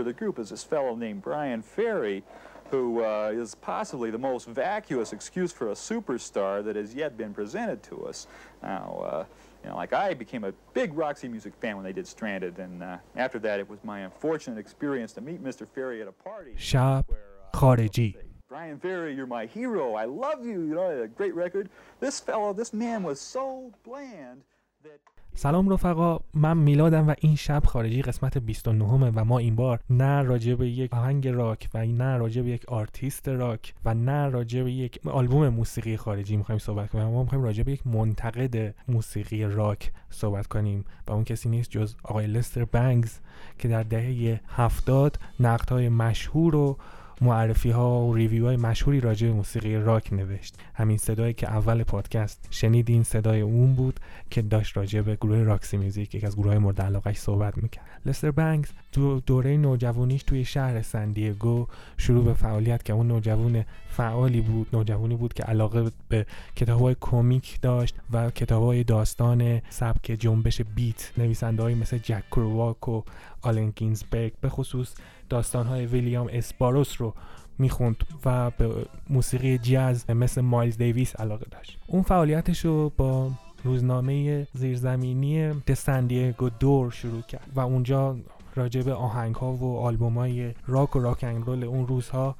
leader of the group is this fellow named Brian Ferry, who uh, is possibly the most vacuous excuse for a superstar that has yet been presented to us. Now, uh, you know, like I became a big Roxy Music fan when they did Stranded, and uh, after that, it was my unfortunate experience to meet Mr. Ferry at a party. Shop Cottage. Uh, Khoriji. Brian Ferry, you're my hero. I love you. You know, a great record. This fellow, this man was so bland that. سلام رفقا من میلادم و این شب خارجی قسمت 29 و ما این بار نه راجع به یک آهنگ راک و نه راجع به یک آرتیست راک و نه راجع به یک آلبوم موسیقی خارجی می‌خوایم صحبت کنیم. ما می‌خوایم راجع به یک منتقد موسیقی راک صحبت کنیم و اون کسی نیست جز آقای لستر بنگز که در دهه هفتاد نقدهای مشهور و معرفی ها و review های مشهوری راجع به موسیقی راک نوشت. همین صدایی که اول پادکست شنیدین صدای اون بود که داشت راجع به گروه راکسی میوزیک یک از گروه های مورد علاقش صحبت می‌کرد. لستر بنگز تو دوره نوجوانیش توی شهر سندیگو شروع به فعالیت که اون نوجوان فعالی بود نوجوانی بود که علاقه به کتاب های کمیک داشت و کتاب های داستان سبک جنبش بیت نویسنده مثل جک کرواک و آلن گینزبرگ. به خصوص داستان های ویلیام اسپاروس رو می‌خوند و به موسیقی جاز مثل مایلز دیویس علاقه داشت. اون فعالیتش رو با روزنامه زیرزمینی د San Diego Door شروع کرد و اونجا راجع به آهنگ ها و آلبوم های راک و راک رول اون روزها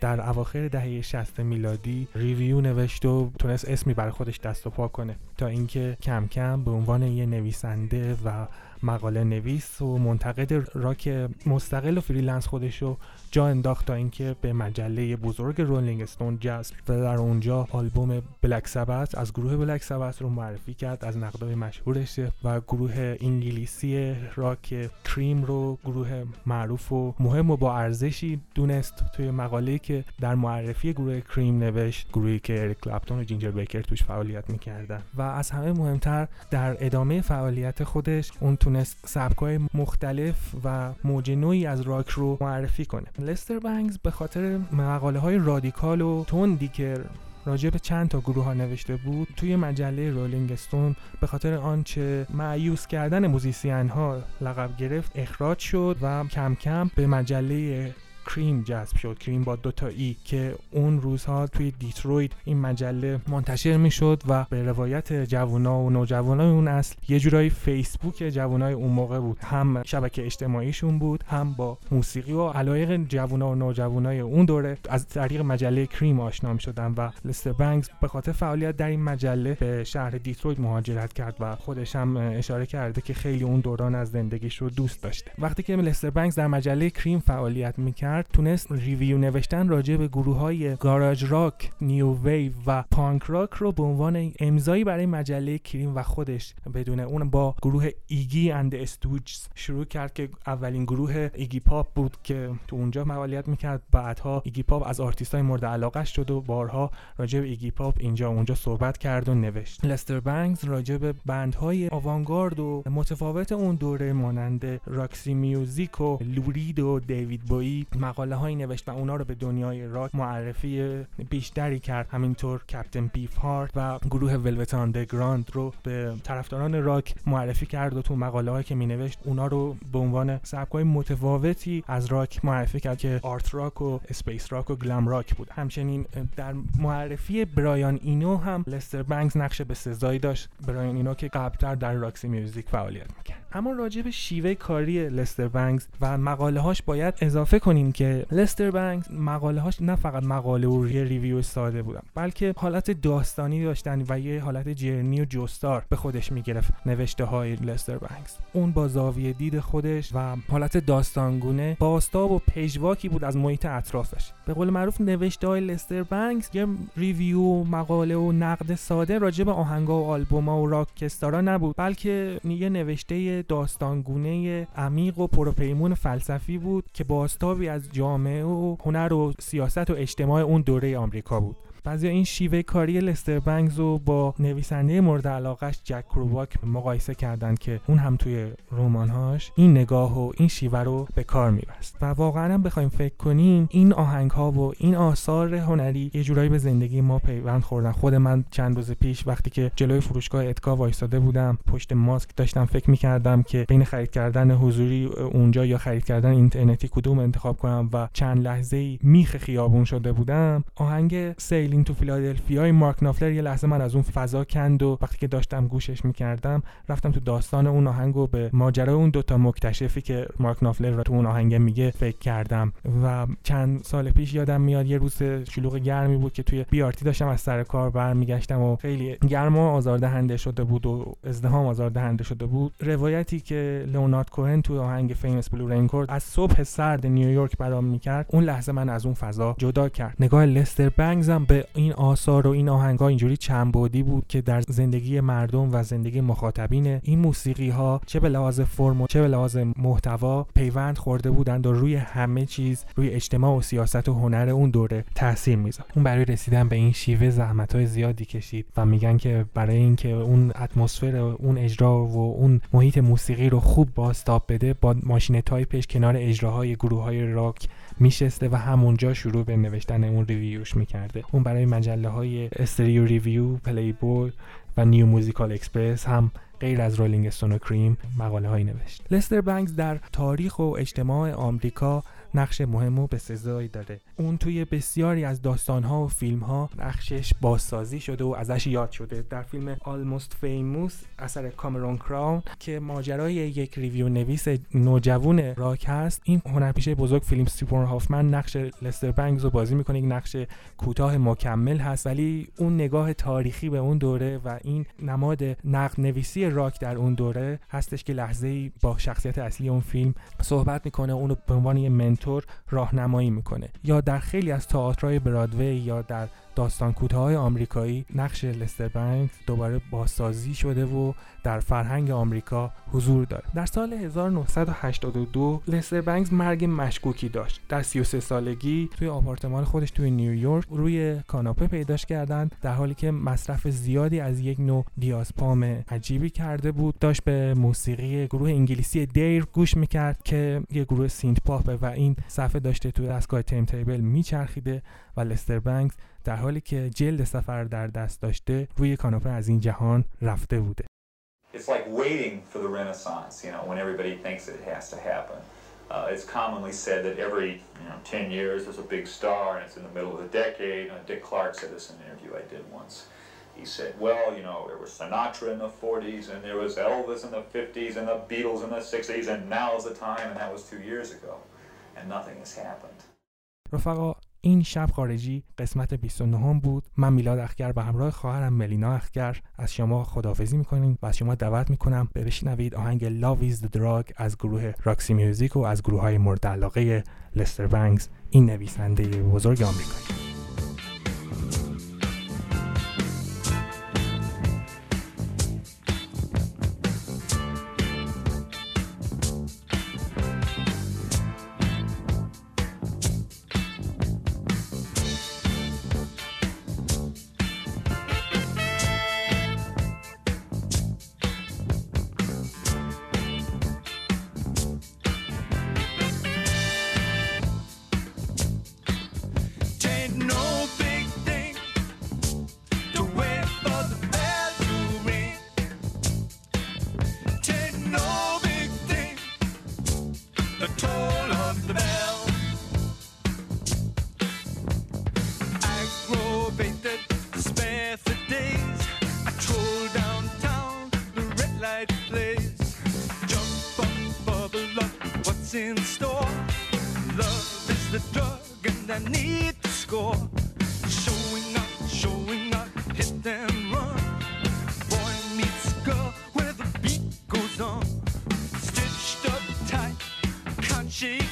در اواخر دهه 60 میلادی review نوشت و تونست اسمی برای خودش دست و پا کنه تا اینکه کم کم به عنوان یه نویسنده و مقاله نویس و منتقد راک مستقل و freelance خودش رو جا انداخت تا اینکه به مجله بزرگ رولینگ استون جذب و در اونجا آلبوم Black Sabbath از گروه Black Sabbath رو معرفی کرد از نقدای مشهورشه و گروه انگلیسی راک Cream رو گروه معروف و مهم و با ارزشی دونست توی مقاله که در معرفی گروه Cream نوشت گروهی که اریک کلپتون و جینجر بیکر توش فعالیت می‌کردن. و از همه مهمتر در ادامه فعالیت خودش اون تونست سبکای مختلف و موج نویی از راک رو معرفی کنه. لستر بنگز به خاطر مقاله های رادیکال و تندی که راجع به چند تا گروه ها نوشته بود توی مجله رولینگ استون به خاطر آنچه مأیوس کردن موزیسین ها لقب گرفت اخراج شد و کم کم به مجله Creem جذب شد. Creem با دو تا e که اون روزها توی دیترویت این مجله منتشر می‌شد و به روایت جوونا و نوجوانای اون نسل یه جورایی فیسبوک جوانای اون موقع بود. هم شبکه اجتماعیشون بود هم با موسیقی و علایق جوونا و نوجوانای اون دوره از طریق مجله Creem آشنا شدن و لستر بنگز به خاطر فعالیت در این مجله به شهر دیترویت مهاجرت کرد و خودش هم اشاره کرده که خیلی اون دوران از زندگیش رو دوست داشته. وقتی که لستر بنگز در مجله Creem فعالیت می‌کرد تونست review نوشتن راجع به گروه های garage rock، new wave و punk rock رو به عنوان امضایی برای مجله Creem و خودش بدونه اون با گروه ایگی and the Stooges شروع کرد که اولین گروه ایگی پاپ بود که تو اونجا فعالیت می‌کرد. بعدها ایگی پاپ از آرتیست های مورد علاقه شد و بارها راجع به ایگی پاپ اینجا اونجا صحبت کرد و نوشت. لستر بنگز راجع به بندهای آوانگارد و متفاوت اون دوره مانند Roxy Music و لو رید و دیوید بویی مقاله هایی نوشت و اونا رو به دنیای راک معرفی بیشتری کرد. همینطور Captain Beefheart و گروه Velvet Underground رو به طرفداران راک معرفی کرد و تو مقاله هایی که می نوشت اونا رو به عنوان سبک های متفاوتی از راک معرفی کرد که art rock و space rock و glam rock بود. همچنین در معرفی برایان اینو هم لستر بنگز نقش به سزایی داشت. برایان اینو که قبلتر در راکسی میوزیک فعالیت می‌کرد. اما راجع به شیوه کاری لستر بنگز و مقاله هاش باید اضافه کنیم که لستر بنگز مقاله هاش نه فقط مقاله و یه ریویو ساده بودن بلکه حالت داستانی داشتن و یه حالت جرنی و جستار به خودش می‌گرفت نوشته های لستر بنگز. اون با زاویه دید خودش و حالت داستانگونه باستاب و پژواکی بود از محیط اطرافش. به قول معروف نوشته های لستر بنگز یه ریویو مقاله و نقد ساده راجع به آهنگا و آلبوما و راکستارا نبود بلکه یه نوشته داستانگونه عمیق و پروپیمون فلسفی بود که باستابی از جامعه و هنر و سیاست و اجتماع اون دوره آمریکا بود. بعضی این شیوه کاری لستر بنگز رو با نویسنده مورد علاقش جک کروواک مقایسه کردند که اون هم توی رمانهاش این نگاه و این شیوه رو به کار میبست. و واقعا هم بخوایم فکر کنیم این آهنگ ها و این آثار هنری یه جورایی به زندگی ما پیوند خوردن. خود من چند روز پیش وقتی که جلوی فروشگاه اتکا وایساده بودم پشت ماسک داشتم فکر می‌کردم که بین خرید کردن حضوری اونجا یا خرید کردن اینترنتی کدوم انتخاب کنم و چند لحظه میخ خیابون شده بودم آهنگ Sailing to Philadelphia. مارک نافلر یه لحظه من از اون فضا کند و وقتی که داشتم گوشش می‌کردم رفتم تو داستان اون آهنگ و به ماجرای اون دوتا مکتشفی که مارک نافلر و تو اون آهنگ میگه فکر کردم. و چند سال پیش یادم میاد یه روز شلوغ گرمی بود که توی بی‌آر‌تی داشتم از سر کار برمیگشتم و خیلی گرم آزاردهنده شده بود و ازدحام آزاردهنده شده بود. روایتی که لئونارد کوهن توی آهنگ Famous Blue Raincoat از صبح سرد نیویورک برام می‌کرد اون لحظه من از اون فضا جدا کرد. نگاه لستر بنگز هم به این آثار و این آهنگا اینجوری چند بعدی بود که در زندگی مردم و زندگی مخاطبین این موسیقی ها چه به لحاظ فرم و چه به لحاظ محتوا پیوند خورده بودند و روی همه چیز روی اجتماع و سیاست و هنر اون دوره تاثیر میذاشت. اون برای رسیدن به این شیوه زحمت های زیادی کشید و میگن که برای اینکه اون اتمسفر اون اجرا و اون محیط موسیقی رو خوب بازتاب بده با ماشین تایپش کنار اجراهای گروه های راک میشسته و همونجا شروع به نوشتن اون review ش می‌کرده. اون برای مجله های Stereo Review Playboy و New Musical Express هم غیر از رولینگ استون و Creem مقاله هایی نوشت. لستر بنگز در تاریخ و اجتماع آمریکا نقش مهم و به داره. اون توی بسیاری از داستانها و فیلمها نقشش بازسازی شده و ازش یاد شده. در فیلم Almost Famous اثر کامرون کرو که ماجرای یک review نویس نوجوان راک هست این هنرپیشه بزرگ فیلیپ سیمور هافمن نقش لستر بنگز رو بازی می‌کنه یک نقش کوتاه مکمل هست ولی اون نگاه تاریخی به اون دوره و این نماد نقد نویسی راک در اون دوره هستش که لحظه با شخصیت اصلی اون فیلم صحبت می‌کنه. اونو به عنوان یه منتور راهنمایی می‌کنه یا در خیلی از تئاترهای برادوی یا در داستان کوتاه آمریکایی نقش لستر بنگز دوباره بازسازی شده و در فرهنگ آمریکا حضور داره. در سال 1982 لستر بنگز مرگ مشکوکی داشت. در 33 سالگی توی آپارتمان خودش توی نیویورک روی کاناپه پیداش کردند در حالی که مصرف زیادی از یک نوع دیازپام عجیبی کرده بود. داشت به موسیقی گروه انگلیسی دیر گوش می‌کرد که یه گروه سینت پاپه و این صفحه داشته توی دستگاه تیم تیبل میچرخیده و لستر بنگز در حالی که جلد سفر در دست داشته روی کاناپه از این جهان رفته بوده It's like waiting for the Renaissance, you know, when everybody thinks it has to happen. Uh, it's commonly said that every you know, 10 years there's a big star and it's in the middle of the decade. Uh, Dick Clark said this in an interview I did once. He said, well, you know, there was Sinatra in the 40s and there was Elvis in the 50s and the Beatles in the 60s and now's the time and that was two years ago. And nothing has happened. رفقا این شب خارجی قسمت 29 بود. من میلاد اخگر به همراه خواهرم ملینا اخگر. از شما خداحافظی می‌کنیم و از شما دعوت می‌کنم به بشنوید آهنگ Love is the Drug از گروه راکسی میوزیک و از گروه های مورد علاقه لستر بنگز این نویسنده بزرگ آمریکایی. I need to score. Showing up, showing up, hit them run. Boy meets girl where the beat goes on. Stitched up tight, can't shake.